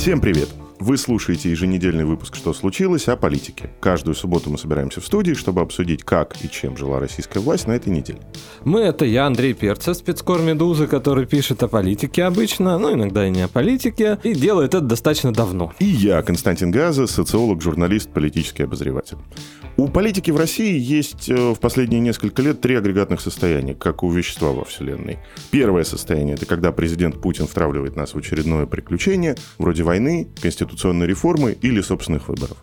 Всем привет! Вы слушаете еженедельный выпуск «Что случилось?» о политике. Каждую субботу мы собираемся в студии, чтобы обсудить, как и чем жила российская власть на этой неделе. Мы — это я, Андрей Перцев, спецкор «Медузы», который пишет о политике обычно, ну, иногда и не о политике, и делает это достаточно давно. И я, Константин Газа, социолог, журналист, политический обозреватель. У политики в России есть э, в последние несколько лет три агрегатных состояния, как у вещества во Вселенной. Первое состояние — это когда президент Путин втравливает нас в очередное приключение, вроде войны, конституционной реформы или собственных выборов.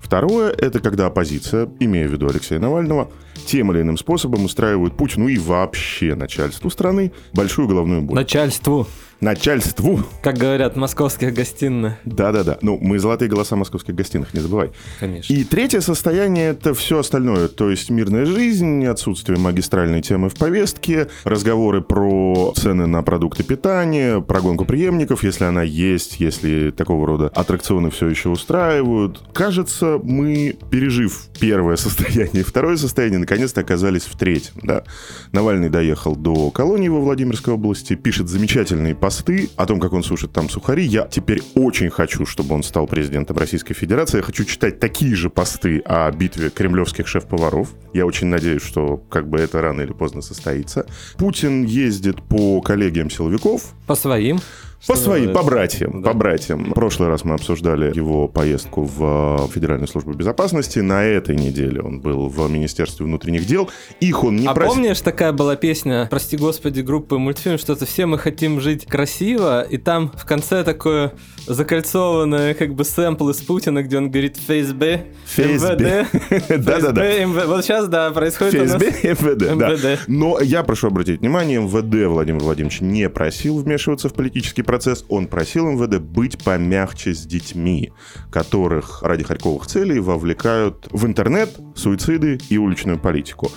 Второе — это когда оппозиция, имея в виду Алексея Навального, тем или иным способом устраивают Путину и вообще начальству страны большую головную боль. Начальству. Начальству. Как говорят московских гостиных. Да-да-да. Ну, мы золотые голоса московских гостиных, не забывай. Конечно. И третье состояние — это все остальное. То есть мирная жизнь, отсутствие магистральной темы в повестке, разговоры про цены на продукты питания, про гонку преемников, если она есть, если такого рода аттракционы все еще устраивают. Кажется, мы, пережив первое состояние и второе состояние, наконец-то оказались в третьем. Да? Навальный доехал до колонии во Владимирской области, пишет замечательные посты о том, как он сушит там сухари. Я теперь очень хочу, чтобы он стал президентом Российской Федерации. Я хочу читать такие же посты о битве кремлевских шеф-поваров. Я очень надеюсь, что как бы это рано или поздно состоится. Путин ездит по коллегиям силовиков. По своим. По своим, по братьям, да. по братьям. В прошлый раз мы обсуждали его поездку в э, Федеральную службу безопасности. На этой неделе он был в Министерстве внутренних дел. Их он не а просил. помнишь, такая была песня, прости господи, группы мультфильм, что-то «Все мы хотим жить красиво», и там в конце такое закольцованное как бы сэмпл из Путина, где он говорит ФСБ, МВД. Да-да-да. Вот сейчас, да, происходит ФСБ, МВД, да. Но я прошу обратить внимание, МВД Владимир Владимирович не просил вмешиваться в политический процесс, он просил МВД быть помягче с детьми, которых ради харьковых целей вовлекают в интернет, суициды и уличную политику.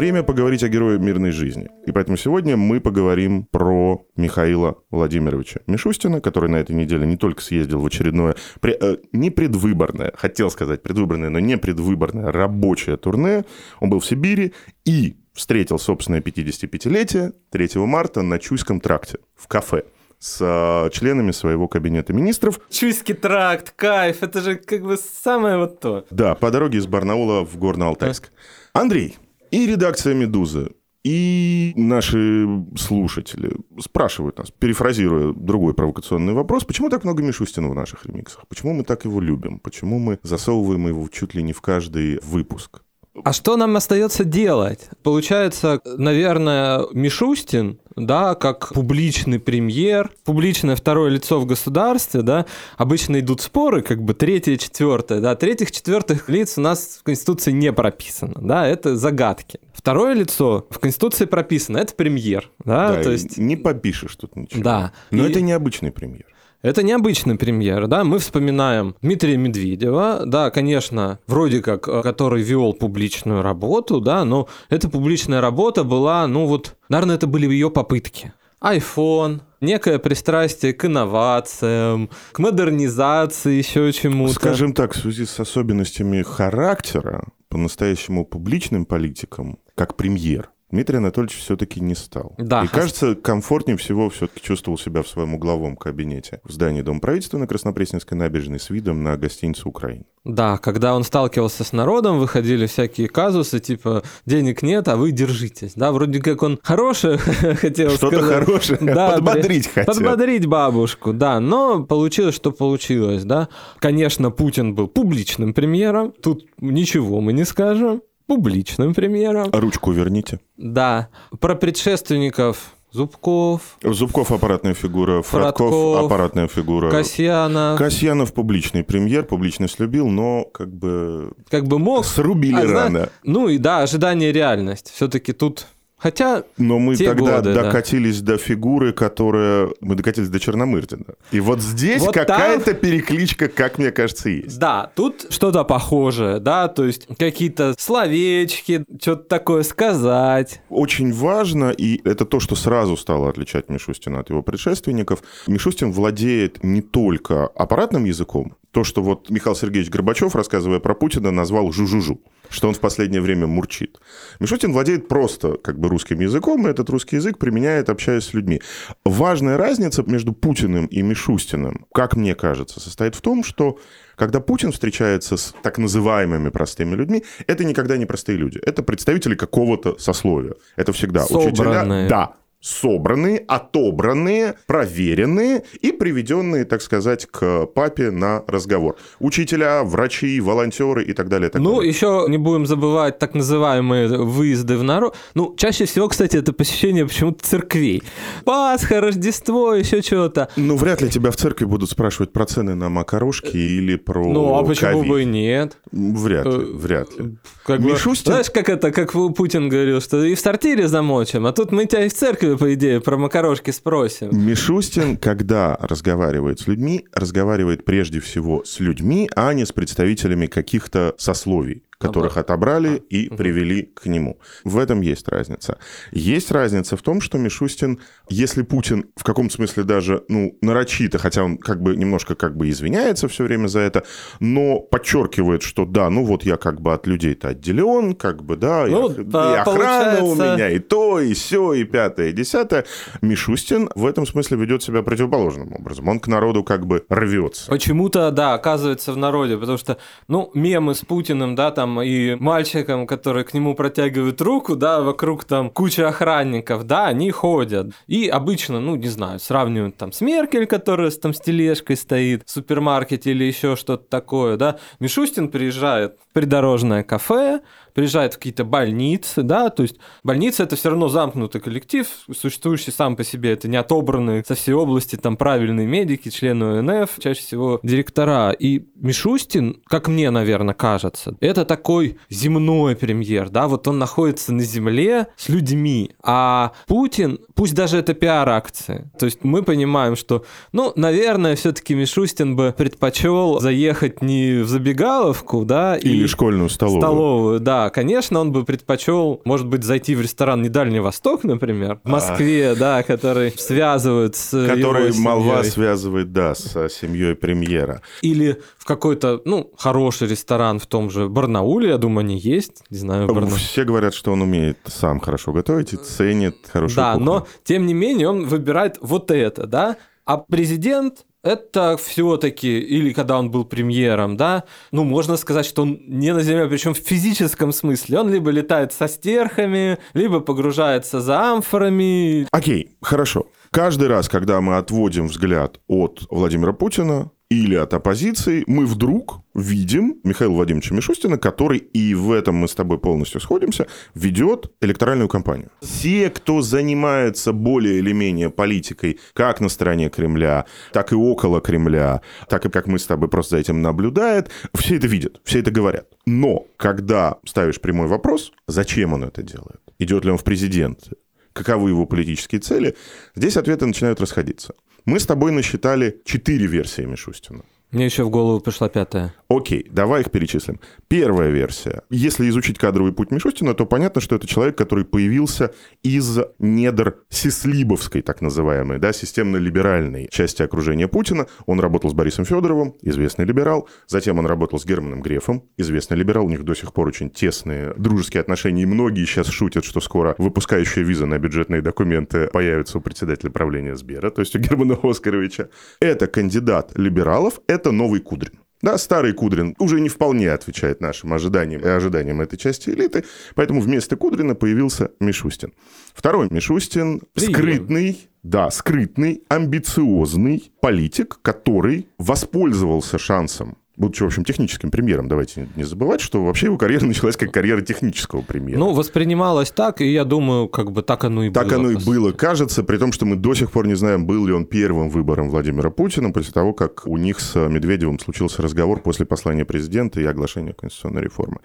Время поговорить о герое мирной жизни. И поэтому сегодня мы поговорим про Михаила Владимировича Мишустина, который на этой неделе не только съездил в очередное, при, э, не предвыборное, хотел сказать предвыборное, но не предвыборное рабочее турне. Он был в Сибири и встретил собственное 55-летие 3 марта на Чуйском тракте в кафе с э, членами своего кабинета министров. Чуйский тракт, кайф, это же как бы самое вот то. Да, по дороге из Барнаула в Горно-Алтайск. Андрей, и редакция «Медузы», и наши слушатели спрашивают нас, перефразируя другой провокационный вопрос, почему так много Мишустина в наших ремиксах? Почему мы так его любим? Почему мы засовываем его чуть ли не в каждый выпуск? А что нам остается делать? Получается, наверное, Мишустин, да, как публичный премьер, публичное второе лицо в государстве, да, обычно идут споры, как бы третье, четвертое, да, третьих, четвертых лиц у нас в Конституции не прописано, да, это загадки. Второе лицо в Конституции прописано, это премьер, да, да то есть... Не попишешь тут ничего. Да. Но И- это необычный премьер. Это необычный премьер, да, мы вспоминаем Дмитрия Медведева, да, конечно, вроде как, э, который вел публичную работу, да, но эта публичная работа была, ну вот, наверное, это были ее попытки. iPhone, некое пристрастие к инновациям, к модернизации, еще чему-то. Скажем так, в связи с особенностями характера, по-настоящему публичным политикам, как премьер, Дмитрий Анатольевич все-таки не стал. Да. И кажется, комфортнее всего все-таки чувствовал себя в своем угловом кабинете в здании Дома правительства на Краснопресненской набережной с видом на гостиницу Украины. Да, когда он сталкивался с народом, выходили всякие казусы, типа денег нет, а вы держитесь. Да, вроде как он хорошее хотел Что-то сказать. хорошее, Да, подбодрить при- хотел. Подбодрить бабушку, да. Но получилось, что получилось, да. Конечно, Путин был публичным премьером. Тут ничего мы не скажем. Публичным премьером. Ручку верните. Да. Про предшественников Зубков, Зубков аппаратная фигура, Фродков Фродков, аппаратная фигура. Касьянов. Касьянов публичный премьер, публичность любил, но как бы Как бы мог. срубили А, зна- рано. Ну и да, ожидание реальность. Все-таки тут Хотя Но мы Те тогда годы, да. докатились до фигуры, которая... Мы докатились до Черномырдина. И вот здесь Вот какая-то перекличка, как мне кажется, есть. Да, тут что-то похожее, да, то есть какие-то словечки, что-то такое сказать. Очень важно, и это то, что сразу стало отличать Мишустина от его предшественников. Мишустин владеет не только аппаратным языком, то, что вот Михаил Сергеевич Горбачев, рассказывая про Путина, назвал жу-жу-жу. Что он в последнее время мурчит. Мишустин владеет просто как бы русским языком, и этот русский язык применяет, общаясь с людьми. Важная разница между Путиным и Мишустиным, как мне кажется, состоит в том, что когда Путин встречается с так называемыми простыми людьми, это никогда не простые люди. Это представители какого-то сословия. Это всегда Собранные. учителя. Да, собранные, отобранные, проверенные и приведенные, так сказать, к папе на разговор. Учителя, врачи, волонтеры и так далее. Так ну, далее. еще не будем забывать так называемые выезды в народ. Ну, чаще всего, кстати, это посещение почему-то церквей. Пасха, Рождество, еще чего-то. Ну, вряд ли тебя в церкви будут спрашивать про цены на макарошки или про Ну, а почему ковид. бы и нет? Вряд ли, Э, вряд ли. Как бы, Мишустин- знаешь, как это, как Путин говорил, что и в сортире замочим, а тут мы тебя и в церкви, по идее, про макарошки спросим. Мишустин, когда разговаривает с людьми, разговаривает прежде всего с людьми, а не с представителями каких-то сословий которых отобрали и привели к нему. В этом есть разница. Есть разница в том, что Мишустин, если Путин в каком-то смысле даже, ну, нарочито, хотя он как бы немножко как бы извиняется все время за это, но подчеркивает, что да, ну вот я как бы от людей-то отделен, как бы, да, и Ну, ох- да, и охрана у получается- меня, и то, и все, и пятое, и десятое. Мишустин в этом смысле ведет себя противоположным образом. Он к народу как бы рвется. Почему-то, да, оказывается в народе, потому что, ну, мемы с Путиным, да, там, и мальчиком, который к нему протягивает руку, да, вокруг там куча охранников, да, они ходят. И обычно, ну, не знаю, сравнивают там с Меркель, которая там с тележкой стоит в супермаркете или еще что-то такое, да. Мишустин приезжает в придорожное кафе, приезжает в какие-то больницы, да, то есть больница это все равно замкнутый коллектив, существующий сам по себе, это не отобранные со всей области там правильные медики, члены ОНФ, чаще всего директора. И Мишустин, как мне, наверное, кажется, это такой земной премьер, да, вот он находится на земле с людьми, а Путин, пусть даже это пиар-акции, то есть мы понимаем, что, ну, наверное, все-таки Мишустин бы предпочел заехать не в забегаловку, да, Или и школьную столовую. столовую, да, конечно, он бы предпочел, может быть, зайти в ресторан не Дальний Восток, например, в Москве, да, который связывают с Который молва связывает, да, с семьей премьера. Или в какой-то, ну, хороший ресторан в том же Барнауле, я думаю, они есть, не знаю, в Барнауле. Все говорят, что он умеет сам хорошо готовить и ценит хорошую Да, кухню. но тем не менее он выбирает вот это, да. А президент это все-таки, или когда он был премьером, да, ну, можно сказать, что он не на земле, причем в физическом смысле. Он либо летает со стерхами, либо погружается за амфорами. Окей, хорошо. Каждый раз, когда мы отводим взгляд от Владимира Путина или от оппозиции, мы вдруг видим Михаила Владимировича Мишустина, который, и в этом мы с тобой полностью сходимся, ведет электоральную кампанию. Все, кто занимается более или менее политикой, как на стороне Кремля, так и около Кремля, так и как мы с тобой просто за этим наблюдает, все это видят, все это говорят. Но когда ставишь прямой вопрос, зачем он это делает, идет ли он в президенты, каковы его политические цели, здесь ответы начинают расходиться. Мы с тобой насчитали четыре версии Мишустина. Мне еще в голову пришла пятая. Окей, давай их перечислим. Первая версия. Если изучить кадровый путь Мишустина, то понятно, что это человек, который появился из недр сислибовской, так называемой, да, системно-либеральной части окружения Путина. Он работал с Борисом Федоровым, известный либерал. Затем он работал с Германом Грефом, известный либерал. У них до сих пор очень тесные дружеские отношения. И многие сейчас шутят, что скоро выпускающая виза на бюджетные документы появится у председателя правления Сбера, то есть у Германа Оскаровича. Это кандидат либералов, это новый Кудрин. Да, старый Кудрин уже не вполне отвечает нашим ожиданиям и ожиданиям этой части элиты, поэтому вместо Кудрина появился Мишустин. Второй Мишустин скрытный, да, скрытный, амбициозный политик, который воспользовался шансом будучи, в общем, техническим премьером, давайте не забывать, что вообще его карьера началась как карьера технического премьера. Ну, воспринималось так, и я думаю, как бы так оно и было. Так оно и было, кажется, при том, что мы до сих пор не знаем, был ли он первым выбором Владимира Путина после того, как у них с Медведевым случился разговор после послания президента и оглашения конституционной реформы.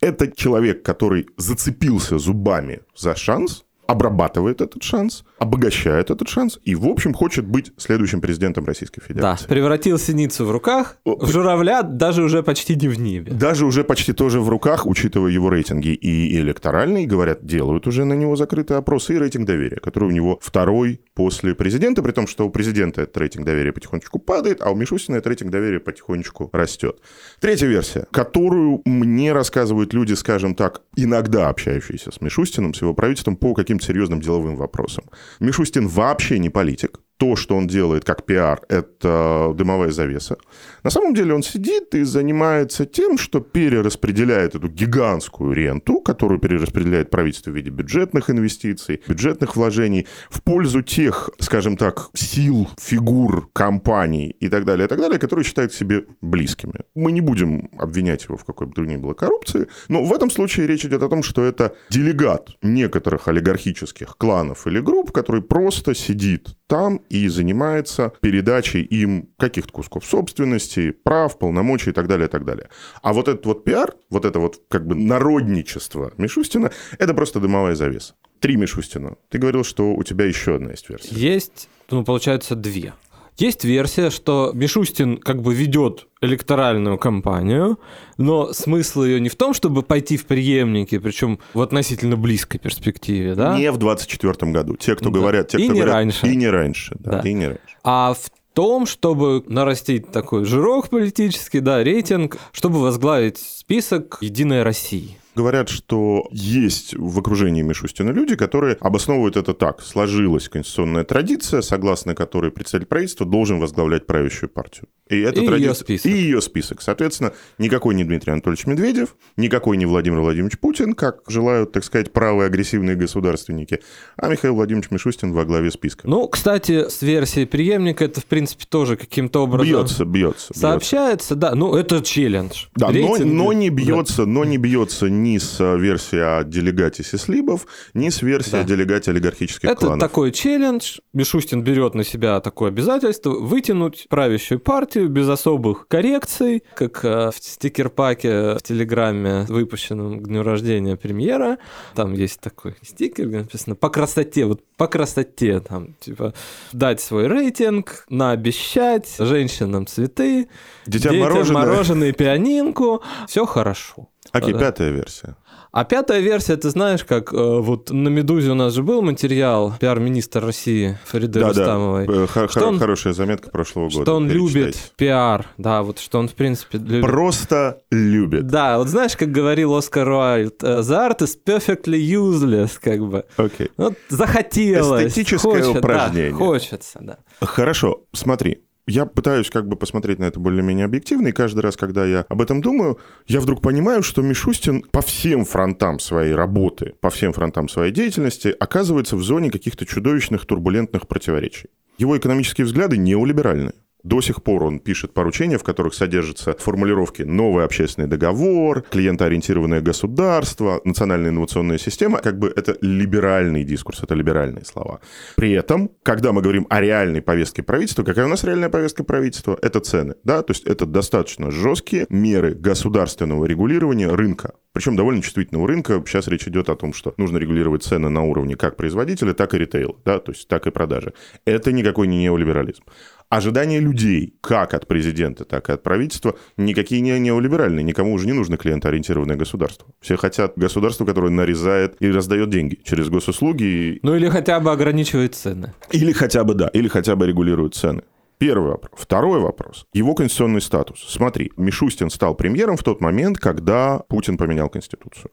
Это человек, который зацепился зубами за шанс, обрабатывает этот шанс, обогащает этот шанс и, в общем, хочет быть следующим президентом Российской Федерации. Да, превратил синицу в руках, в журавля даже уже почти не в небе. Даже уже почти тоже в руках, учитывая его рейтинги и электоральные, говорят, делают уже на него закрытые опросы, и рейтинг доверия, который у него второй после президента, при том, что у президента этот рейтинг доверия потихонечку падает, а у Мишустина этот рейтинг доверия потихонечку растет. Третья версия, которую мне рассказывают люди, скажем так, иногда общающиеся с Мишустиным, с его правительством по каким-то серьезным деловым вопросам. Мишустин вообще не политик, то, что он делает как пиар, это дымовая завеса. На самом деле он сидит и занимается тем, что перераспределяет эту гигантскую ренту, которую перераспределяет правительство в виде бюджетных инвестиций, бюджетных вложений, в пользу тех, скажем так, сил, фигур, компаний и так далее, и так далее, которые считают себе близкими. Мы не будем обвинять его в какой бы то ни было коррупции, но в этом случае речь идет о том, что это делегат некоторых олигархических кланов или групп, который просто сидит там и занимается передачей им каких-то кусков собственности, прав, полномочий и так далее, и так далее. А вот этот вот пиар, вот это вот как бы народничество Мишустина, это просто дымовая завеса. Три Мишустина. Ты говорил, что у тебя еще одна есть версия. Есть, ну, получается, две. Есть версия, что Мишустин как бы ведет электоральную кампанию, но смысл ее не в том, чтобы пойти в преемники, причем в относительно близкой перспективе, да? Не в 24 году. Те, кто да. говорят, те, и кто не говорят, раньше. и не раньше, да, да. и не раньше. А в том, чтобы нарастить такой жирок политический, да, рейтинг, чтобы возглавить список «Единой России» говорят, что есть в окружении Мишустина люди, которые обосновывают это так. Сложилась конституционная традиция, согласно которой представитель правительства должен возглавлять правящую партию. И, это и традиция... ее список. И ее список. Соответственно, никакой не Дмитрий Анатольевич Медведев, никакой не Владимир Владимирович Путин, как желают, так сказать, правые агрессивные государственники, а Михаил Владимирович Мишустин во главе списка. Ну, кстати, с версией преемника это, в принципе, тоже каким-то образом... Бьется, бьется. Сообщается, бьется. да. Ну, это челлендж. Да, но, но не бьется, да. но не бьется ни с версией о делегате Сислибов, ни с версией да. о делегате олигархических это кланов. Это такой челлендж. Мишустин берет на себя такое обязательство вытянуть правящую партию партию без особых коррекций, как э, в стикер-паке в Телеграме, выпущенном к дню рождения премьера. Там есть такой стикер, где написано «по красоте», вот по красоте, там, типа, дать свой рейтинг, наобещать женщинам цветы, детям, детям мороженое. мороженое, пианинку, все хорошо. Окей, okay, пятая версия. А пятая версия, ты знаешь, как э, вот на «Медузе» у нас же был материал пиар-министр России Фариды да, Рустамовой. Да, Хор- что он, хорошая заметка прошлого года. Что он любит пиар, да, вот что он в принципе любит. Просто любит. Да, вот знаешь, как говорил Оскар Уайльд, э, «The art is perfectly useless», как бы. Окей. Вот захотелось. Эстетическое хочет, упражнение. Да, хочется, да. Хорошо, смотри, я пытаюсь как бы посмотреть на это более-менее объективно, и каждый раз, когда я об этом думаю, я вдруг понимаю, что Мишустин по всем фронтам своей работы, по всем фронтам своей деятельности оказывается в зоне каких-то чудовищных турбулентных противоречий. Его экономические взгляды неолиберальные. До сих пор он пишет поручения, в которых содержатся формулировки «новый общественный договор», «клиентоориентированное государство», «национальная инновационная система». Как бы это либеральный дискурс, это либеральные слова. При этом, когда мы говорим о реальной повестке правительства, какая у нас реальная повестка правительства? Это цены. Да? То есть это достаточно жесткие меры государственного регулирования рынка. Причем довольно чувствительного рынка. Сейчас речь идет о том, что нужно регулировать цены на уровне как производителя, так и ритейла, да? то есть так и продажи. Это никакой не неолиберализм ожидания людей, как от президента, так и от правительства, никакие не неолиберальные. Никому уже не нужно клиентоориентированное государство. Все хотят государство, которое нарезает и раздает деньги через госуслуги. Ну или хотя бы ограничивает цены. Или хотя бы, да, или хотя бы регулирует цены. Первый вопрос. Второй вопрос. Его конституционный статус. Смотри, Мишустин стал премьером в тот момент, когда Путин поменял Конституцию.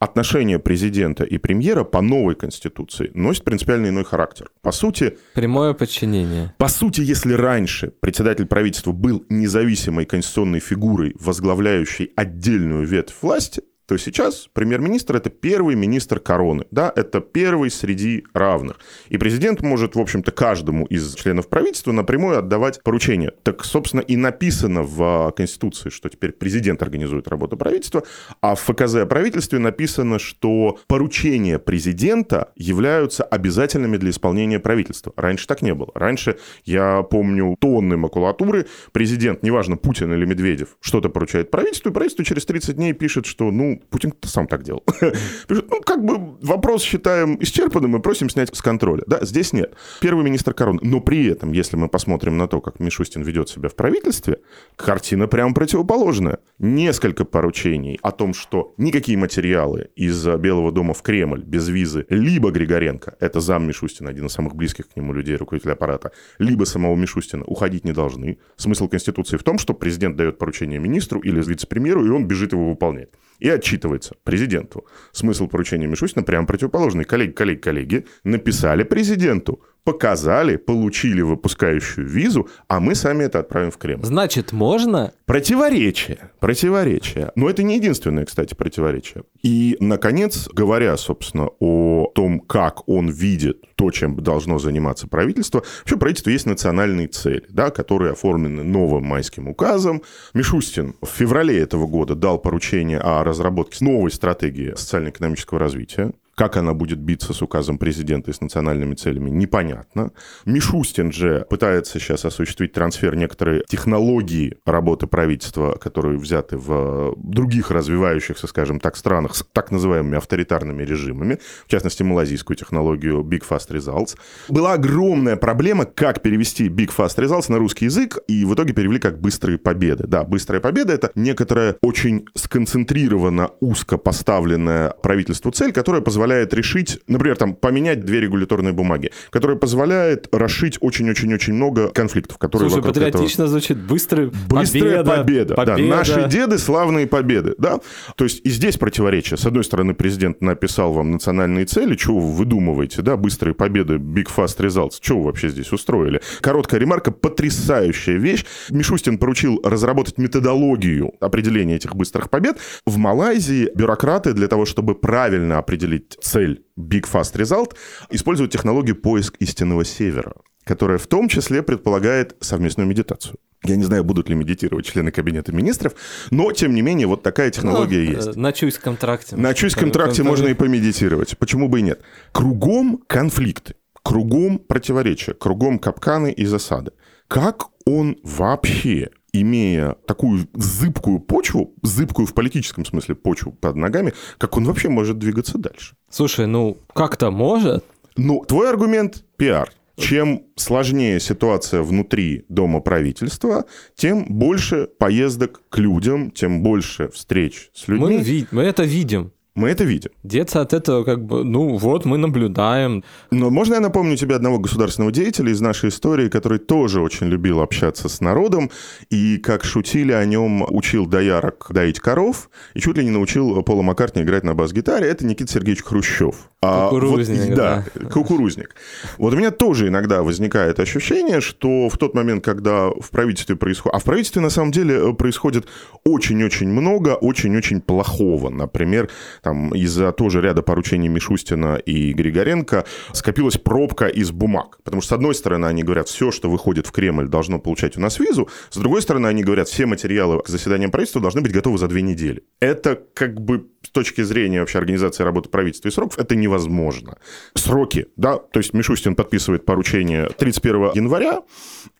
Отношения президента и премьера по новой Конституции носят принципиально иной характер. По сути... Прямое подчинение. По сути, если раньше председатель правительства был независимой конституционной фигурой, возглавляющей отдельную ветвь власти, то сейчас премьер-министр – это первый министр короны, да, это первый среди равных. И президент может, в общем-то, каждому из членов правительства напрямую отдавать поручения. Так, собственно, и написано в Конституции, что теперь президент организует работу правительства, а в ФКЗ о правительстве написано, что поручения президента являются обязательными для исполнения правительства. Раньше так не было. Раньше, я помню, тонны макулатуры, президент, неважно, Путин или Медведев, что-то поручает правительству, и правительство через 30 дней пишет, что, ну, Путин, сам так делал. Пишет, ну, как бы вопрос считаем исчерпанным и просим снять с контроля. Да, здесь нет. Первый министр короны. Но при этом, если мы посмотрим на то, как Мишустин ведет себя в правительстве, картина прямо противоположная. Несколько поручений о том, что никакие материалы из Белого дома в Кремль без визы либо Григоренко, это зам Мишустина, один из самых близких к нему людей, руководитель аппарата, либо самого Мишустина уходить не должны. Смысл Конституции в том, что президент дает поручение министру или вице-премьеру, и он бежит его выполнять. И отчитывается президенту. Смысл поручения Мишустина прямо противоположный. Коллеги, коллеги, коллеги написали президенту, показали, получили выпускающую визу, а мы сами это отправим в Кремль. Значит, можно? Противоречие. Противоречие. Но это не единственное, кстати, противоречие. И, наконец, говоря, собственно, о том, как он видит то, чем должно заниматься правительство, вообще правительство есть национальные цели, да, которые оформлены новым майским указом. Мишустин в феврале этого года дал поручение о разработке новой стратегии социально-экономического развития. Как она будет биться с указом президента и с национальными целями, непонятно. Мишустин же пытается сейчас осуществить трансфер некоторой технологии работы правительства, которые взяты в других развивающихся, скажем так, странах с так называемыми авторитарными режимами, в частности, малазийскую технологию Big Fast Results. Была огромная проблема, как перевести Big Fast Results на русский язык, и в итоге перевели как «быстрые победы». Да, «быстрая победа» — это некоторая очень сконцентрированно, узко поставленная правительству цель, которая позволяет позволяет решить, например, там, поменять две регуляторные бумаги, которая позволяет расшить очень-очень-очень много конфликтов, которые Слушай, патриотично этого... звучит быстрая, быстрая победа, победа. победа. Да, наши деды славные победы, да. То есть и здесь противоречие. С одной стороны, президент написал вам национальные цели, чего вы выдумываете, да, быстрые победы, big fast results, что вы вообще здесь устроили? Короткая ремарка, потрясающая вещь. Мишустин поручил разработать методологию определения этих быстрых побед. В Малайзии бюрократы для того, чтобы правильно определить цель Big Fast Result, используют технологию поиск истинного севера, которая в том числе предполагает совместную медитацию. Я не знаю, будут ли медитировать члены кабинета министров, но, тем не менее, вот такая технология ну, есть. На чуйском тракте. На чуйском тракте можно и помедитировать. Почему бы и нет? Кругом конфликты, кругом противоречия, кругом капканы и засады. Как он вообще имея такую зыбкую почву, зыбкую в политическом смысле почву под ногами, как он вообще может двигаться дальше? Слушай, ну как-то может. Ну, твой аргумент – пиар. Чем сложнее ситуация внутри дома правительства, тем больше поездок к людям, тем больше встреч с людьми. Мы, ви- мы это видим. Мы это видим. Деться от этого как бы, ну вот, мы наблюдаем. Но можно я напомню тебе одного государственного деятеля из нашей истории, который тоже очень любил общаться с народом, и, как шутили о нем, учил доярок доить коров, и чуть ли не научил Пола Маккартни играть на бас-гитаре. Это Никита Сергеевич Хрущев. Кукурузник, а, вот, да. да. Кукурузник. Вот у меня тоже иногда возникает ощущение, что в тот момент, когда в правительстве происходит... А в правительстве, на самом деле, происходит очень-очень много очень-очень плохого. Например, там из-за тоже ряда поручений Мишустина и Григоренко скопилась пробка из бумаг. Потому что, с одной стороны, они говорят, все, что выходит в Кремль, должно получать у нас визу. С другой стороны, они говорят, все материалы к заседаниям правительства должны быть готовы за две недели. Это как бы с точки зрения вообще организации работы правительства и сроков, это невозможно. Сроки, да, то есть Мишустин подписывает поручение 31 января,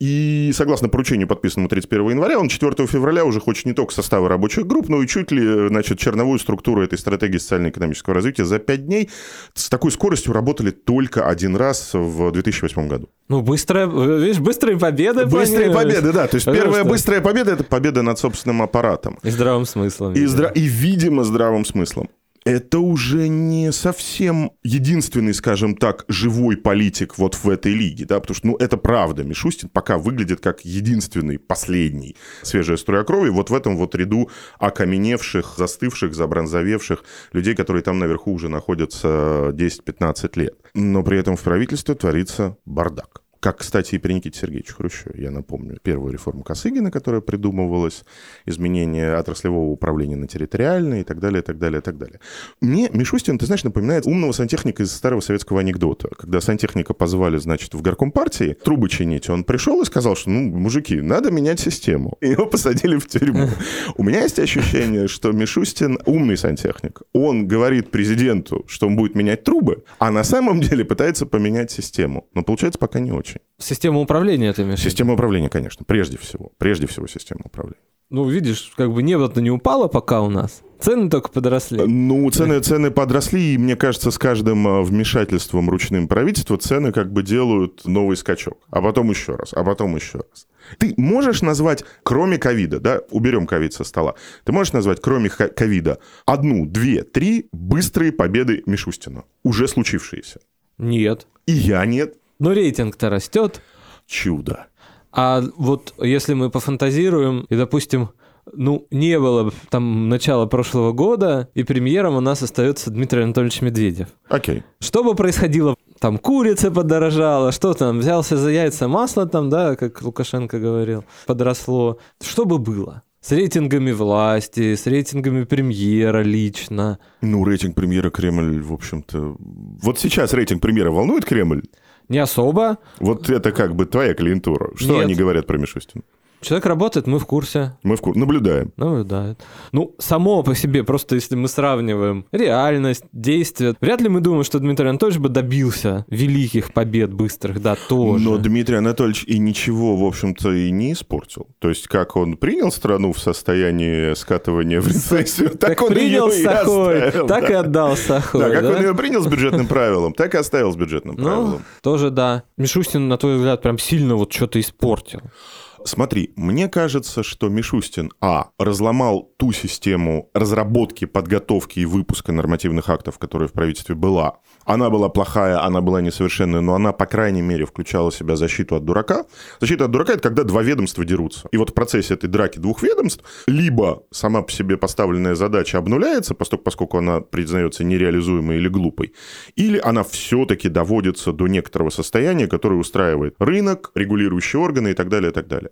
и согласно поручению, подписанному 31 января, он 4 февраля уже хочет не только составы рабочих групп, но и чуть ли, значит, черновую структуру этой стратегии социально-экономического развития за 5 дней. С такой скоростью работали только один раз в 2008 году. Ну, быстрая, видишь, быстрые победы. Быстрые победы, да. То есть первая быстрая победа – это победа над собственным аппаратом. И здравым смыслом. И, здра... и видимо, здравым смыслом это уже не совсем единственный, скажем так, живой политик вот в этой лиге, да, потому что, ну, это правда, Мишустин пока выглядит как единственный, последний свежая струя крови вот в этом вот ряду окаменевших, застывших, забронзовевших людей, которые там наверху уже находятся 10-15 лет. Но при этом в правительстве творится бардак. Как, кстати, и при Никите Сергеевиче Хрущеве. Я напомню первую реформу Косыгина, которая придумывалась, изменение отраслевого управления на территориальное и так далее, и так далее, и так далее. Мне Мишустин, ты знаешь, напоминает умного сантехника из старого советского анекдота. Когда сантехника позвали, значит, в горком партии трубы чинить, он пришел и сказал, что, ну, мужики, надо менять систему. И его посадили в тюрьму. У меня есть ощущение, что Мишустин умный сантехник. Он говорит президенту, что он будет менять трубы, а на самом деле пытается поменять систему. Но получается пока не очень. Очень. Система управления ты имеешь? Система управления, конечно, прежде всего. Прежде всего система управления. Ну, видишь, как бы небо-то не упало пока у нас. Цены только подросли. Ну, цены, цены подросли, и мне кажется, с каждым э, вмешательством ручным правительства цены как бы делают новый скачок. А потом еще раз, а потом еще раз. Ты можешь назвать, кроме ковида, да, уберем ковид со стола, ты можешь назвать, кроме ковида, одну, две, три быстрые победы Мишустина, уже случившиеся? Нет. И я нет. Но рейтинг-то растет. Чудо. А вот если мы пофантазируем, и, допустим, ну, не было там начала прошлого года, и премьером у нас остается Дмитрий Анатольевич Медведев. Окей. Что бы происходило? Там курица подорожала, что там, взялся за яйца масло там, да, как Лукашенко говорил, подросло. Что бы было? С рейтингами власти, с рейтингами премьера лично. Ну, рейтинг премьера Кремль, в общем-то... Вот сейчас рейтинг премьера волнует Кремль? Не особо. Вот это как бы твоя клиентура. Что Нет. они говорят про Мишустина? Человек работает, мы в курсе. Мы в кур- наблюдаем. Наблюдает. Ну, само по себе, просто если мы сравниваем реальность, действия, вряд ли мы думаем, что Дмитрий Анатольевич бы добился великих побед быстрых, да, тоже. Но Дмитрий Анатольевич и ничего, в общем-то, и не испортил. То есть, как он принял страну в состоянии скатывания в рецессию, так, он принял ее Сахой, так и отдал Сахой. Да, как он ее принял с бюджетным правилом, так и оставил с бюджетным Ну, правилом. тоже да. Мишустин, на твой взгляд, прям сильно вот что-то испортил. Смотри, мне кажется, что Мишустин, а, разломал ту систему разработки, подготовки и выпуска нормативных актов, которая в правительстве была. Она была плохая, она была несовершенная, но она, по крайней мере, включала в себя защиту от дурака. Защита от дурака — это когда два ведомства дерутся. И вот в процессе этой драки двух ведомств либо сама по себе поставленная задача обнуляется, поскольку, она признается нереализуемой или глупой, или она все-таки доводится до некоторого состояния, которое устраивает рынок, регулирующие органы и так далее, и так далее.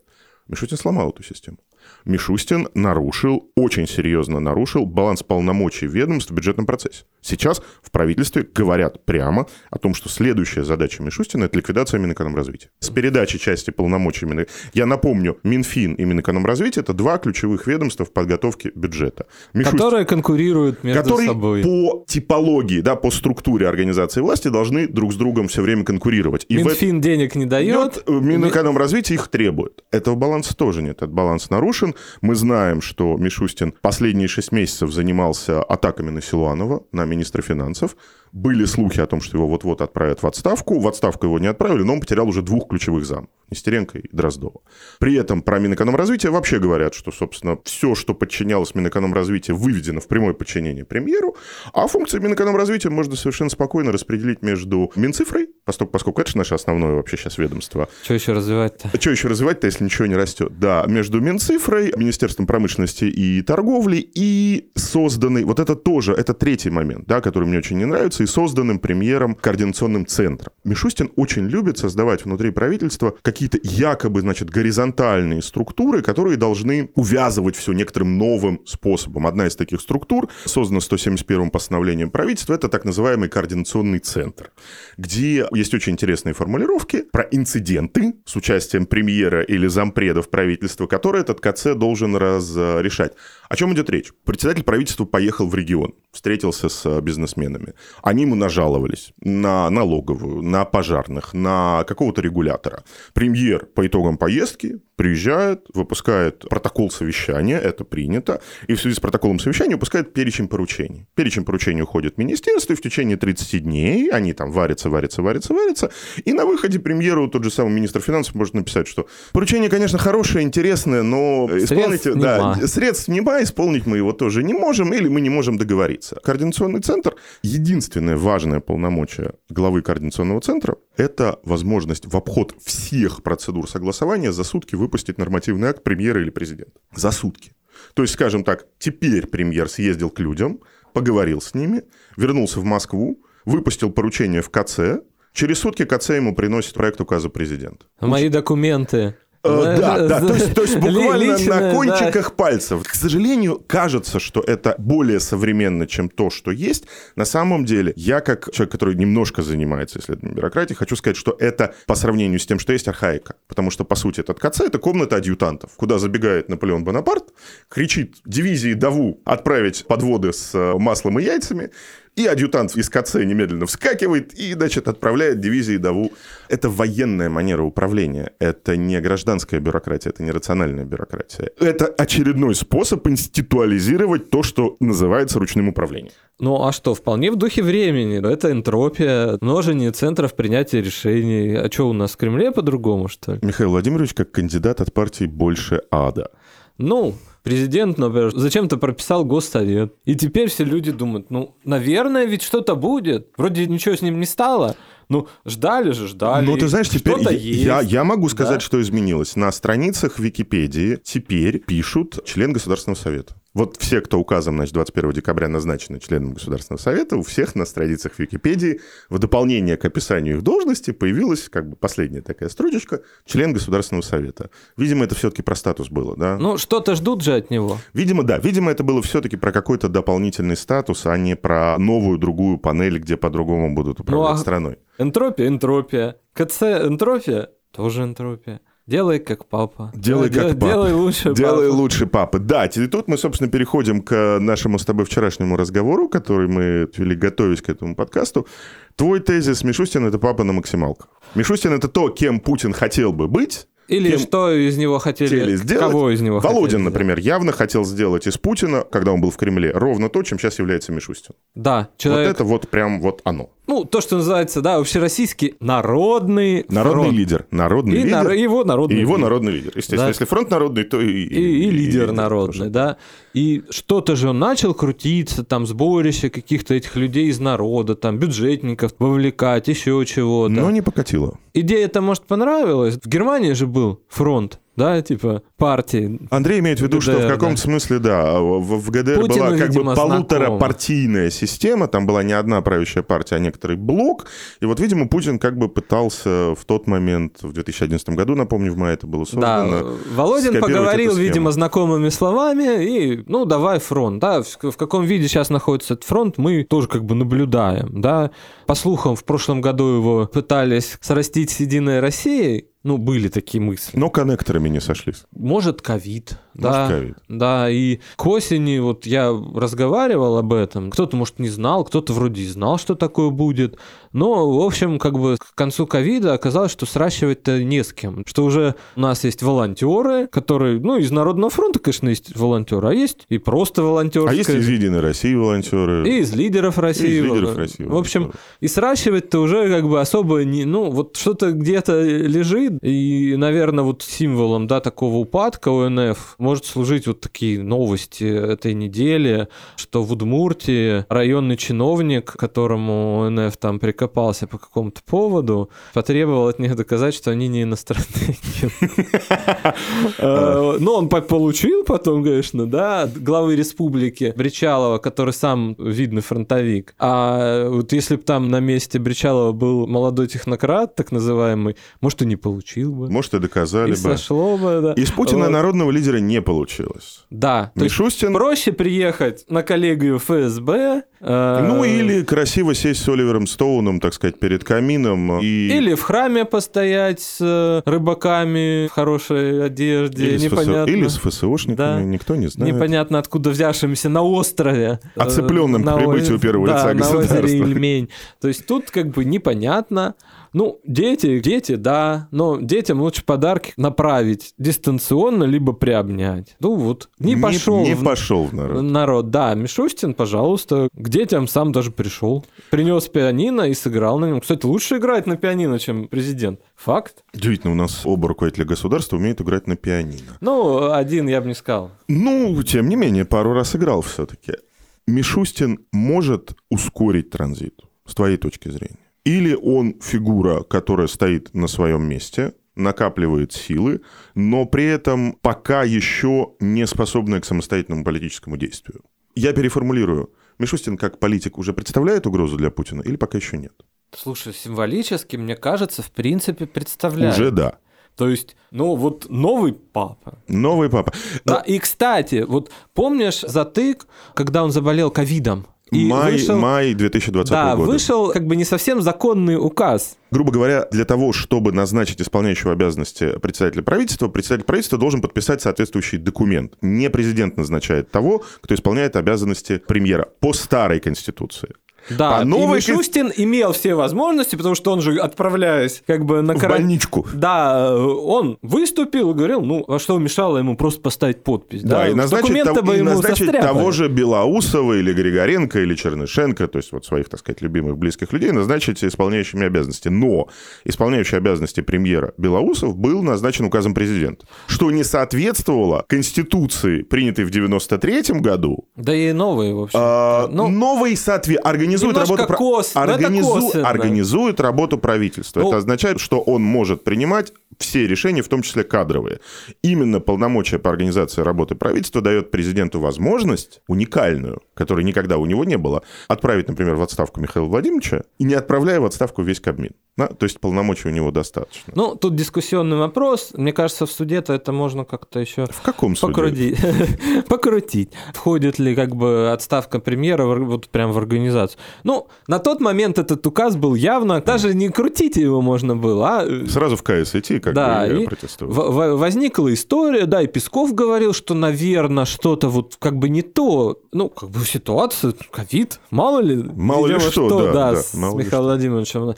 Мишустин сломал эту систему. Мишустин нарушил, очень серьезно нарушил баланс полномочий ведомств в бюджетном процессе. Сейчас в правительстве говорят прямо о том, что следующая задача Мишустина – это ликвидация Минэкономразвития. С передачей части полномочий Мин... Я напомню, Минфин и Минэкономразвитие – это два ключевых ведомства в подготовке бюджета. Мишустин- Которые конкурируют между которые собой. по типологии, да, по структуре организации власти должны друг с другом все время конкурировать. И в Минфин денег не дает. Идет, Минэкономразвитие их требует. Этого баланса тоже нет. Этот баланс нарушен. Мы знаем, что Мишустин последние шесть месяцев занимался атаками на Силуанова, на министра финансов. Были слухи о том, что его вот-вот отправят в отставку. В отставку его не отправили, но он потерял уже двух ключевых замов. Нестеренко и Дроздова. При этом про Минэкономразвитие вообще говорят, что, собственно, все, что подчинялось Минэкономразвитию, выведено в прямое подчинение премьеру, а функции Минэкономразвития можно совершенно спокойно распределить между Минцифрой, поскольку, поскольку это же наше основное вообще сейчас ведомство, Что еще развивать-то? что еще развивать-то, если ничего не растет? Да, между Минцифрой, Министерством промышленности и торговли и созданный, вот это тоже, это третий момент, да, который мне очень не нравится, и созданным премьером координационным центром. Мишустин очень любит создавать внутри правительства какие-то якобы, значит, горизонтальные структуры, которые должны увязывать все некоторым новым способом. Одна из таких структур, создана 171-м постановлением правительства, это так называемый координационный центр, где есть очень интересные формулировки про инциденты с участием премьера или зампредов правительства, которые этот КЦ должен разрешать. О чем идет речь? Председатель правительства поехал в регион, встретился с э, бизнесменами. Они ему нажаловались на налоговую, на пожарных, на какого-то регулятора. Премьер по итогам поездки приезжает, выпускает протокол совещания, это принято, и в связи с протоколом совещания выпускает перечень поручений. Перечень поручений уходит в министерство, и в течение 30 дней они там варятся, варятся, варятся, варятся, и на выходе премьеру тот же самый министр финансов может написать, что поручение, конечно, хорошее, интересное, но исполните... Да, нема. средств нема, исполнить мы его тоже не можем, или мы не можем договориться. Координационный центр, единственное важное полномочие главы координационного центра, это возможность в обход всех процедур согласования за сутки выпустить нормативный акт премьера или президента. За сутки. То есть, скажем так, теперь премьер съездил к людям, поговорил с ними, вернулся в Москву, выпустил поручение в КЦ, через сутки КЦ ему приносит проект указа президента. Мои документы. Э, Да, да, то есть, то есть буквально Личное, на да. кончиках пальцев. К сожалению, кажется, что это более современно, чем то, что есть. На самом деле, я как человек, который немножко занимается исследованием бюрократии, хочу сказать, что это по сравнению с тем, что есть архаика. Потому что, по сути, этот КЦ – это комната адъютантов, куда забегает Наполеон Бонапарт, кричит дивизии Даву отправить подводы с э, маслом и яйцами, И адъютант из КЦ немедленно вскакивает и, значит, отправляет дивизии Даву. Это военная манера управления. Это не гражданская бюрократия, это не рациональная бюрократия. Это очередной способ институализировать то, что называется ручным управлением. Ну а что, вполне в духе времени. Это энтропия, множение центров принятия решений. А что у нас в Кремле по-другому, что ли? Михаил Владимирович как кандидат от партии «Больше ада». Ну, президент, например, зачем-то прописал госсовет. И теперь все люди думают, ну, наверное, ведь что-то будет. Вроде ничего с ним не стало. Ну, ждали же, ждали. Ну, ты знаешь, теперь я, я могу сказать, да? что изменилось. На страницах Википедии теперь пишут член Государственного Совета. Вот все, кто указан, значит, 21 декабря назначены членом Государственного Совета, у всех на страницах Википедии в дополнение к описанию их должности появилась как бы последняя такая строчечка «член Государственного Совета». Видимо, это все-таки про статус было, да? Ну, что-то ждут же от него. Видимо, да. Видимо, это было все-таки про какой-то дополнительный статус, а не про новую другую панель, где по-другому будут управлять ну, а страной. Энтропия, энтропия. КЦ, энтропия, тоже энтропия. Делай как папа. Делай как папа. Делай лучше Делай папа. лучше папы. Да, и тут мы, собственно, переходим к нашему с тобой вчерашнему разговору, который мы вели, готовясь к этому подкасту. Твой тезис Мишустин – это папа на максималках. Мишустин – это то, кем Путин хотел бы быть, или Кем что из него хотели, сделать. Кого из него Володин, хотели например, явно хотел сделать из Путина, когда он был в Кремле, ровно то, чем сейчас является Мишустин. Да, человек... Вот это вот прям вот оно. Ну, то, что называется, да, общероссийский народный Народный фронт. лидер. Народный и лидер. На... его народный И его народный лидер. Естественно, да. если фронт народный, то и... И, и, и лидер, лидер народный, тоже. да. И что-то же он начал крутиться, там, сборище каких-то этих людей из народа, там, бюджетников вовлекать, еще чего-то. Но не покатило. Идея-то, может, понравилась. В Германии же был фронт да, типа партии. Андрей имеет в виду, ГДР, что в каком-то да. смысле, да, в, в ГДР Путину, была как видимо, бы полуторапартийная система, там была не одна правящая партия, а некоторый блок, и вот, видимо, Путин как бы пытался в тот момент, в 2011 году, напомню, в мае это было создано. Да, Володин поговорил, видимо, знакомыми словами, и, ну, давай фронт, да, в, в каком виде сейчас находится этот фронт, мы тоже как бы наблюдаем, да. По слухам, в прошлом году его пытались срастить с Единой Россией, ну, были такие мысли. Но коннекторами не сошлись. Может, ковид. Да, COVID. да, и к осени вот я разговаривал об этом. Кто-то, может, не знал, кто-то вроде и знал, что такое будет. Но, в общем, как бы к концу ковида оказалось, что сращивать-то не с кем. Что уже у нас есть волонтеры, которые, ну, из Народного фронта, конечно, есть волонтеры, а есть и просто волонтеры. А есть из Единой России волонтеры. И из лидеров России. И из лидеров России. В общем, и сращивать-то уже как бы особо не... Ну, вот что-то где-то лежит, и, наверное, вот символом, да, такого упадка ОНФ может служить вот такие новости этой недели, что в Удмуртии районный чиновник, которому ОНФ там прикопался по какому-то поводу, потребовал от них доказать, что они не иностранные. Э, ну, он получил потом, конечно, да, главы республики Бричалова, который сам видный фронтовик. А вот если бы там на месте Бричалова был молодой технократ, так называемый, может, и не получил бы. Может, и доказали бы. сошло бы, да. Из Путина народного лидера не получилось. Да. Мишустин... проще приехать на коллегию ФСБ. Э... Ну, или красиво сесть с Оливером Стоуном, так сказать, перед камином. И... Или в храме постоять с э, рыбаками в хорошей одежде. Или, Непонятно. С, ФСО... или с ФСОшниками, да. никто не знает. Непонятно, откуда взявшимся на острове. Э, Оцепленным к прибытию первого да, лица государства. На озере Ильмень. То есть тут как бы непонятно. Ну, дети, дети, да, но детям лучше подарки направить дистанционно, либо приобнять. Ну вот, не пошел. Не, не в... пошел в народ. Народ, да. Мишустин, пожалуйста, к детям сам даже пришел. Принес пианино и сыграл на нем. Кстати, лучше играть на пианино, чем президент. Факт. Удивительно, у нас оба руководителя государства умеют играть на пианино. Ну, один я бы не сказал. Ну, тем не менее, пару раз играл все-таки. Мишустин может ускорить транзит, с твоей точки зрения? Или он фигура, которая стоит на своем месте, накапливает силы, но при этом пока еще не способная к самостоятельному политическому действию. Я переформулирую. Мишустин как политик уже представляет угрозу для Путина или пока еще нет? Слушай, символически, мне кажется, в принципе, представляет. Уже да. То есть, ну вот новый папа. Новый папа. Да, и, кстати, вот помнишь затык, когда он заболел ковидом? И май, вышел, май 2020 да, года. вышел как бы не совсем законный указ. Грубо говоря, для того, чтобы назначить исполняющего обязанности председателя правительства, председатель правительства должен подписать соответствующий документ. Не президент назначает того, кто исполняет обязанности премьера по старой конституции. Да, По и новой Мишустин имел все возможности, потому что он же, отправляясь как бы на карантин... больничку. Да, он выступил и говорил, ну, а что мешало ему просто поставить подпись? Да, и назначить, того, бы и назначить того же Белоусова или Григоренко или Чернышенко, то есть вот своих, так сказать, любимых близких людей, назначить исполняющими обязанности. Но исполняющий обязанности премьера Белоусов был назначен указом президента, что не соответствовало Конституции, принятой в 93 году, Да и новые, в общем. а, ну, новый соответ... организует работу... кос- Организу-. Организует работу правительства. Ну- Это означает, что он может принимать все решения, в том числе кадровые. Именно полномочия по организации работы правительства дает президенту возможность, уникальную, которой никогда у него не было, отправить, например, в отставку Михаила Владимировича и не отправляя в отставку весь Кабмин. Да? То есть полномочий у него достаточно. ну, тут дискуссионный вопрос. Мне кажется, в суде-то это можно как-то еще В каком суде? покрутить. Входит ли как бы отставка премьера вот прям в организацию. Ну, на тот момент этот указ был явно, даже не крутить его можно было, а э, Сразу в КС идти, как Да, бы и в- в- возникла история, да, и Песков говорил, что, наверное, что-то вот как бы не то, ну, как бы ситуация, ковид, мало ли. Мало ли видимо, что, да, да, с мало ли Михаилом Владимировичем.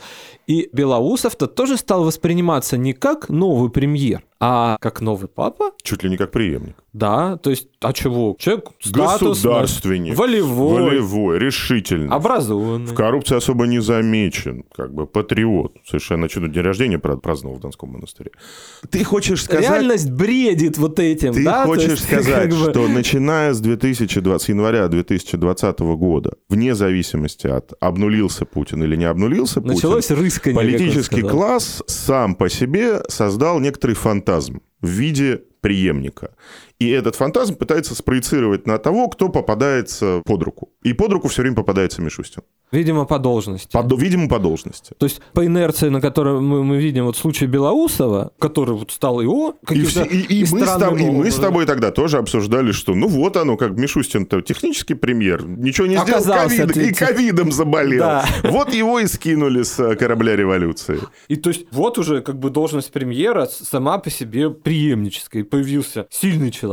И Белоусов-то тоже стал восприниматься не как новый премьер, а как новый папа, Чуть ли не как преемник. да, то есть, а чего? Человек статусный, Государственник. волевой, Волевой, решительный. образованный. В коррупции особо не замечен, как бы патриот. Совершенно чудо день рождения праздновал в Донском монастыре. Ты хочешь сказать... Реальность бредит вот этим, Ты да? хочешь есть, сказать, как бы- что начиная с 2020, с января 2020 года, вне зависимости от обнулился Путин или не обнулился Путин, Началось рыскание, политический класс сам по себе создал некоторый фантазм в виде преемника. И этот фантазм пытается спроецировать на того, кто попадается под руку. И под руку все время попадается Мишустин. Видимо, по должности. По- видимо, по должности. То есть по инерции, на которой мы, мы видим вот случай Белоусова, который вот стал его И, все- и- и мы с странным тоб- и мы с тобой тогда тоже обсуждали, что ну вот оно, как Мишустин-то технический премьер, ничего не сделал, Оказался ковид- и ковидом заболел. Да. Вот его и скинули с э, корабля революции. И то есть вот уже как бы должность премьера сама по себе преемническая. И появился сильный человек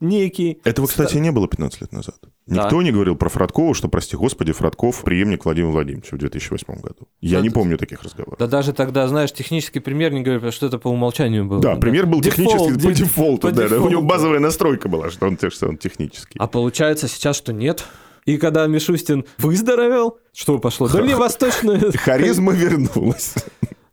некий. Этого, кстати, не было 15 лет назад. Да. Никто не говорил про Фродкова, что, прости господи, Фродков преемник Владимира Владимировича в 2008 году. Я Да, не да. помню таких разговоров. Да даже тогда, знаешь, технический премьер не говорит, что это по умолчанию было. Да, премьер был Дефолт, технический по деф- дефолту, по да, да. У него дефолту. базовая настройка была, что он, что он технический. А получается сейчас, что нет. И когда Мишустин выздоровел, что пошло? Дальневосточное... Харизма вернулась.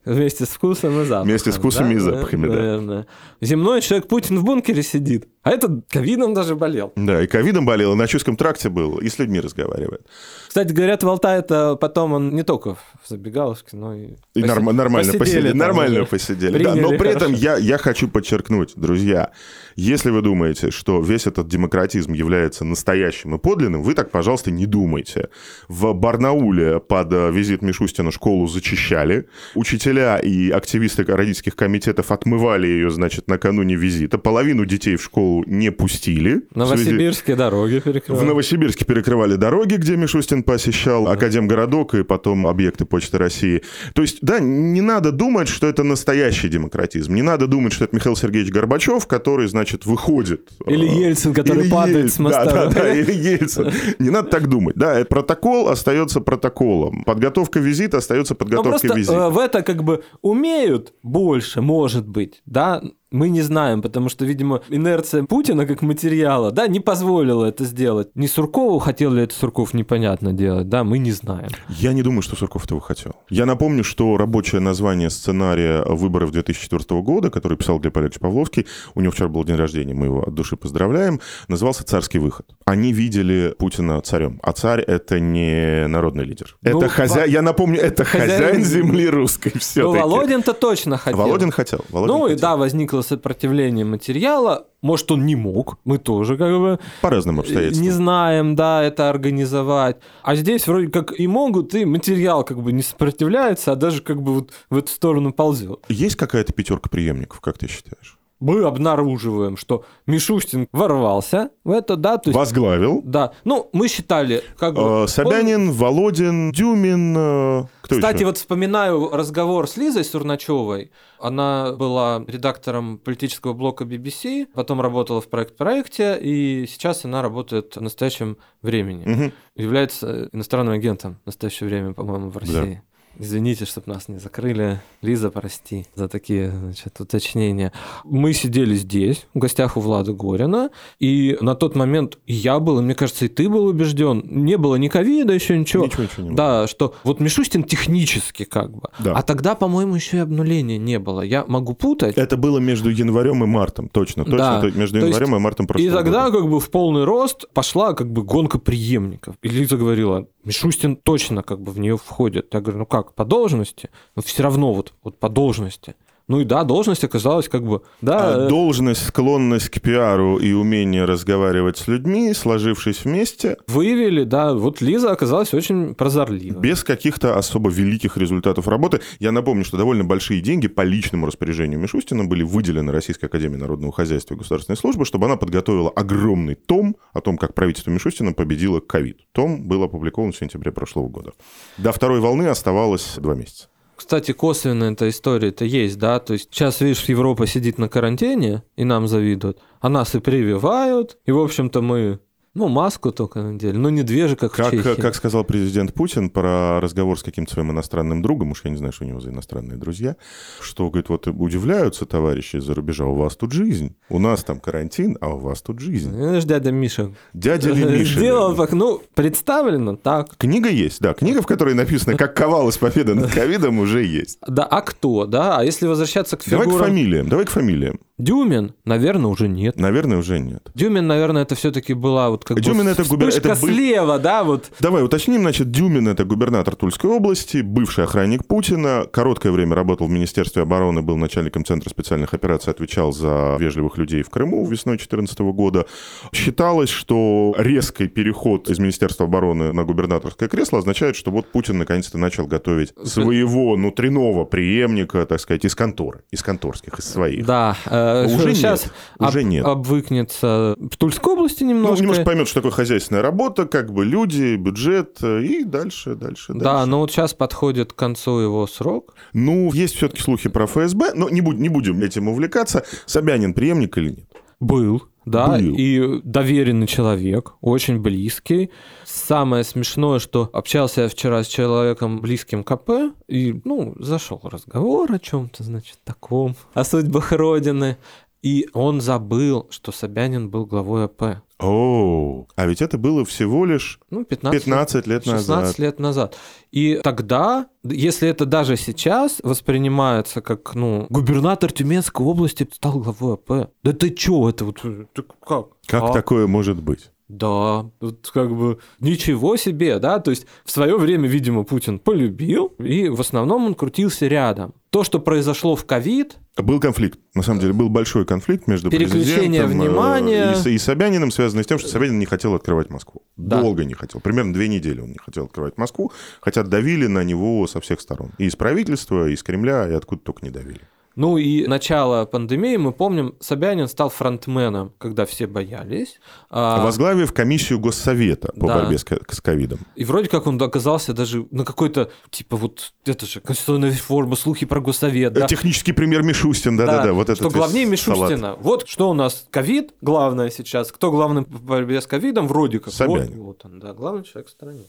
Вместе с вкусом и запахом. Вместе с вкусами и Да, запахами, да. Наверное. Земной человек Путин в бункере сидит, а этот ковидом даже болел. Да, и ковидом болел, и на Чуйском тракте был, и с людьми разговаривает. Кстати, говорят, в Алтае-то потом он не только в забегаловке, но и... И норм- нормально посидели, там нормально посидели. Да, Приняли но при этом хорошо. я, я хочу подчеркнуть, друзья, если вы думаете, что весь этот демократизм является настоящим и подлинным, вы так, пожалуйста, не думайте. В Барнауле под э, визит Мишустина школу зачищали, учителя и активисты родительских комитетов отмывали ее, значит, накануне визита, половину детей в школу не пустили. в связи- Новосибирские дороги в перекрывали. Новосибирске перекрывали дороги, где Мишустин посещал Академгородок и потом объекты Почты России. То есть, да, не надо думать, что это настоящий демократизм. Не надо думать, что это Михаил Сергеевич Горбачев, который, значит, выходит. Или э, Ельцин, который или падает Ель- с моста. Да, да, да, или Ельцин. Не надо так думать. Да, э, протокол остается протоколом. Подготовка визита остается подготовкой визита. э, в это как бы умеют больше, может быть, да, мы не знаем, потому что, видимо, инерция Путина как материала, да, не позволила это сделать. Не Суркову хотел ли это Сурков, непонятно делать, да, мы не знаем. Я не думаю, что Сурков этого хотел. Я напомню, что рабочее название сценария выборов 2004 года, который писал Глеб Олегович Павловский, у него вчера был день рождения, мы его от души поздравляем, назывался «Царский выход». Они видели Путина царем, а царь — это не народный лидер. Ну, это хозяин, я напомню, это хозяин хозяин земли русской все Ну, Володин-то точно хотел. Володин хотел. Володин ну и хотел. да, возникло сопротивление материала. Может, он не мог, мы тоже как бы По разным обстоятельствам. не знаем, да, это организовать. А здесь вроде как и могут, и материал как бы не сопротивляется, а даже как бы вот в эту сторону ползет. Есть какая-то пятерка преемников, как ты считаешь? Мы обнаруживаем, что Мишустин ворвался в это, да, то есть... Возглавил. Да, ну, мы считали, как бы... Э, Собянин, Володин, Дюмин, э, кто Кстати, еще? вот вспоминаю разговор с Лизой Сурначевой. Она была редактором политического блока BBC, потом работала в проект-проекте, и сейчас она работает в настоящем времени. Мгм. Является иностранным агентом в настоящее время, по-моему, в России. Извините, чтобы нас не закрыли. Лиза, прости за такие значит, уточнения. Мы сидели здесь, в гостях у Влада Горина, и на тот момент я был, и мне кажется, и ты был убежден. Не было ни ковида, еще ничего. Ничего, ничего не было. Да, что вот Мишустин технически как бы. Да. А тогда, по-моему, еще и обнуления не было. Я могу путать. Это было между январем и мартом, точно, точно, Да, то- между то есть- январем и мартом прошлого И тогда года. как бы в полный рост пошла как бы гонка преемников. И Лиза говорила, Мишустин точно как бы в нее входит. Я говорю, ну как, по должности? Но все равно вот, вот по должности. Ну и да, должность оказалась как бы, да, А э, Должность, склонность к пиару и умение разговаривать с людьми, сложившись вместе, выявили, да, вот Лиза оказалась очень прозорлива. без каких-то особо великих результатов работы. Я напомню, что довольно большие деньги по личному распоряжению Мишустина были выделены Российской Академией Народного Хозяйства и Государственной Службы, чтобы она подготовила огромный том о том, как правительство Мишустина победило ковид. Том был опубликован в сентябре прошлого года. До второй волны оставалось два месяца. Кстати, косвенно эта история-то есть, да, то есть сейчас, видишь, Европа сидит на карантине, и нам завидуют, а нас и прививают, и, в общем-то, мы, ну, маску только надели, но не две же, как, в Как, Чехии. как сказал президент Путин про разговор с каким-то своим иностранным другом, уж я не знаю, что у него за иностранные друзья, что, говорит, вот удивляются товарищи из-за рубежа, у вас тут жизнь. У нас там карантин, а у вас тут жизнь. Знаешь, дядя Миша Дядя ли Миша? сделал так, ну, представлено так. Книга есть, да. Книга, в которой написано, как ковалась победа над ковидом, уже есть. Да, а кто, да? А если возвращаться к Давай к фигурам... фамилиям, давай к фамилиям. Дюмин, наверное, уже нет. Наверное, уже нет. Дюмин, наверное, это все-таки была вот как Дюмин бы это губер- это был- слева, да, вот. Давай уточним, значит, Дюмин – это губернатор Тульской области, бывший охранник Путина, короткое время работал в Министерстве обороны, был начальником Центра специальных операций, отвечал за вежливых людей в Крыму весной 2014 года. Считалось, что резкий переход из Министерства обороны на губернаторское кресло означает, что вот Путин наконец-то начал готовить своего внутреннего преемника, так сказать, из конторы, из конторских, из своих. Да, э, Уже нет, сейчас уже нет. обвыкнется в Тульской области Ну, немножко. Поймет, что такое хозяйственная работа, как бы люди, бюджет э, и дальше, дальше, Да, дальше. но вот сейчас подходит к концу его срок. Ну, есть все-таки слухи про ФСБ, но не, буд- не будем этим увлекаться. Собянин преемник или нет? Был, да, Был. и доверенный человек, очень близкий. Самое смешное, что общался я вчера с человеком близким КП, и, ну, зашел разговор о чем-то, значит, таком, о судьбах Родины. И он забыл, что Собянин был главой АП. О, а ведь это было всего лишь Ну, 15, 15 лет 16 назад. лет назад. И тогда, если это даже сейчас воспринимается как, ну, губернатор Тюменской области стал главой АП. Да ты чё, это вот, ты как? Как А? такое может быть? Да, вот как бы ничего себе, да, то есть в свое время, видимо, Путин полюбил, и в основном он крутился рядом. То, что произошло в ковид, Был конфликт. На самом деле был большой конфликт между Переключение президентом э, внимания. и, и Собяниным, связанный с тем, что Собянин не хотел открывать Москву. Да. Долго не хотел. Примерно две недели он не хотел открывать Москву, хотя давили на него со всех сторон. И из правительства, и из Кремля, и откуда только не давили. Ну и начало пандемии, мы помним, Собянин стал фронтменом, когда все боялись. А, Возглавив комиссию Госсовета по Да. борьбе с ко- с ковидом. И вроде как он оказался даже на какой-то, типа вот, это же конституционная реформа, слухи про госсовет, да? Технический премьер Мишустин, да-да-да. вот что этот главнее салат. Мишустина. Вот что у нас ковид, главное сейчас. Кто главный в борьбе с ковидом? Вроде как. Собянин. Вот, вот он, да, главный человек в стране.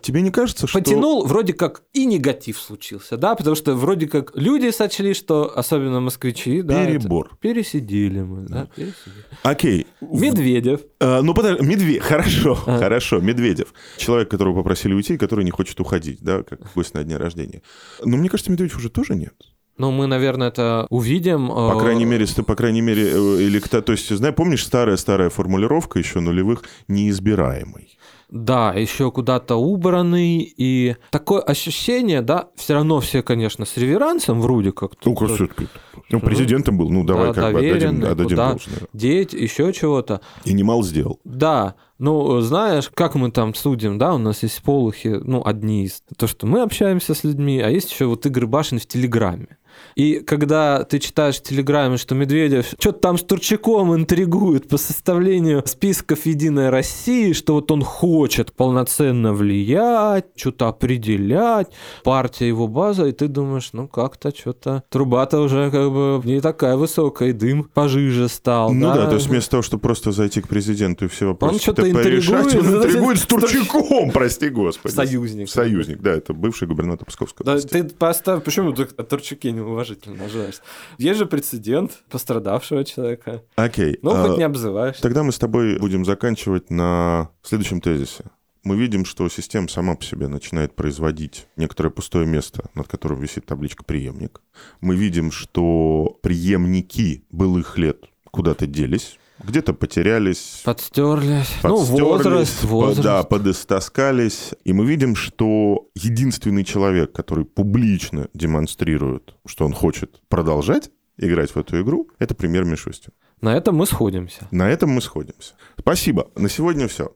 Тебе не кажется, что... Потянул, вроде как и негатив случился, да, потому что вроде как люди сочли, что, особенно москвичи, да, это- Перебор. пересидели мы, да, пересидели. Окей. Медведев. А, ну, подожди, Медведев, хорошо, хорошо, Медведев. Человек, которого попросили уйти, который не хочет уходить, да, как гость на дне рождения. Но мне кажется, Медведев уже тоже нет. Ну, мы, наверное, это увидим. По э, крайней мере, по крайней мере, э, или кто, то есть, знаешь, помнишь старая-старая формулировка еще нулевых неизбираемый. Да, еще куда-то убранный, и такое ощущение, да, все равно все, конечно, с реверансом вроде как. Ну, как всё-таки. Ну, президентом был, ну, давай Да, как бы отдадим, отдадим должное. Деть, еще чего-то. И немало сделал. Да, ну, знаешь, как мы там судим, да, у нас есть полухи, ну, одни из... То, что мы общаемся с людьми, а есть еще вот Игорь Башин в Телеграме. И когда ты читаешь в Телеграме, что Медведев что-то там с Турчаком интригует по составлению списков «Единой России», что вот он хочет полноценно влиять, что-то определять, партия его база, и ты думаешь, ну как-то что-то труба-то уже как бы не такая высокая, и дым пожиже стал. Ну да, да то есть вместо того, чтобы просто зайти к президенту и все вопросы он что-то интригует, он интригует с Турчаком, прости господи. Союзник. Союзник, да, это бывший губернатор Псковской да, Ты поставь, почему ты о Турчаке неуважительно наживаешься? Есть же прецедент пострадавшего человека. Окей. Ну, хоть а, не обзываешь. Тогда мы с тобой будем заканчивать на следующем тезисе мы видим, что система сама по себе начинает производить некоторое пустое место, над которым висит табличка «преемник». Мы видим, что преемники былых лет куда-то делись, где-то потерялись. Подстерлись. Ну, возраст, возраст. Да, подостаскались. И мы видим, что единственный человек, который публично демонстрирует, что он хочет продолжать играть в эту игру, это премьер Мишустин. На этом мы сходимся. На этом мы сходимся. Спасибо. На сегодня все.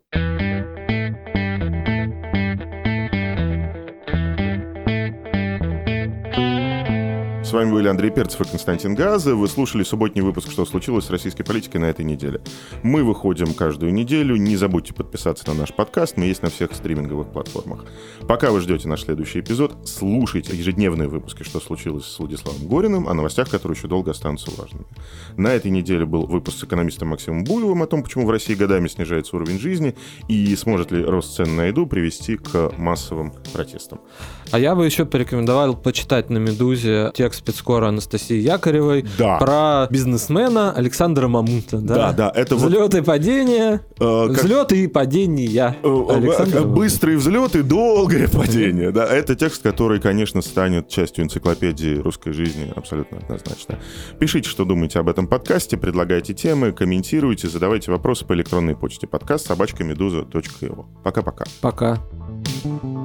С вами были Андрей Перцев и Константин Газа. Вы слушали субботний выпуск «Что случилось с российской политикой на этой неделе». Мы выходим каждую неделю. Не забудьте подписаться на наш подкаст. Мы есть на всех стриминговых платформах. Пока вы ждете наш следующий эпизод, слушайте ежедневные выпуски «Что случилось с Владиславом Гориным», о новостях, которые еще долго останутся важными. На этой неделе был выпуск с экономистом Максимом Буевым о том, почему в России годами снижается уровень жизни и сможет ли рост цен на еду привести к массовым протестам. А я бы еще порекомендовал почитать на «Медузе» текст спецкора Анастасии Якоревой да. про бизнесмена Александра Мамута. Да, да, да это взлеты вот... и падения, э, как... и падения. Э, э, быстрый взлет и долгое падение. Да, это текст, который, конечно, станет частью энциклопедии русской жизни абсолютно однозначно. Пишите, что думаете об этом подкасте, предлагайте темы, комментируйте, задавайте вопросы по электронной почте подкаст собачка медуза.io. Пока-пока. Пока. -пока. Пока.